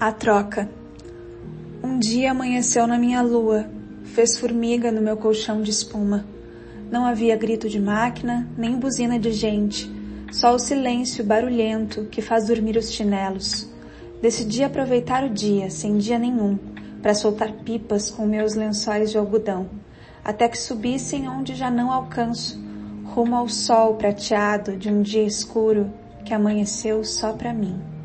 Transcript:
A troca. Um dia amanheceu na minha lua, fez formiga no meu colchão de espuma. Não havia grito de máquina, nem buzina de gente, só o silêncio barulhento que faz dormir os chinelos. Decidi aproveitar o dia, sem dia nenhum, para soltar pipas com meus lençóis de algodão, até que subissem onde já não alcanço, rumo ao sol prateado de um dia escuro que amanheceu só para mim.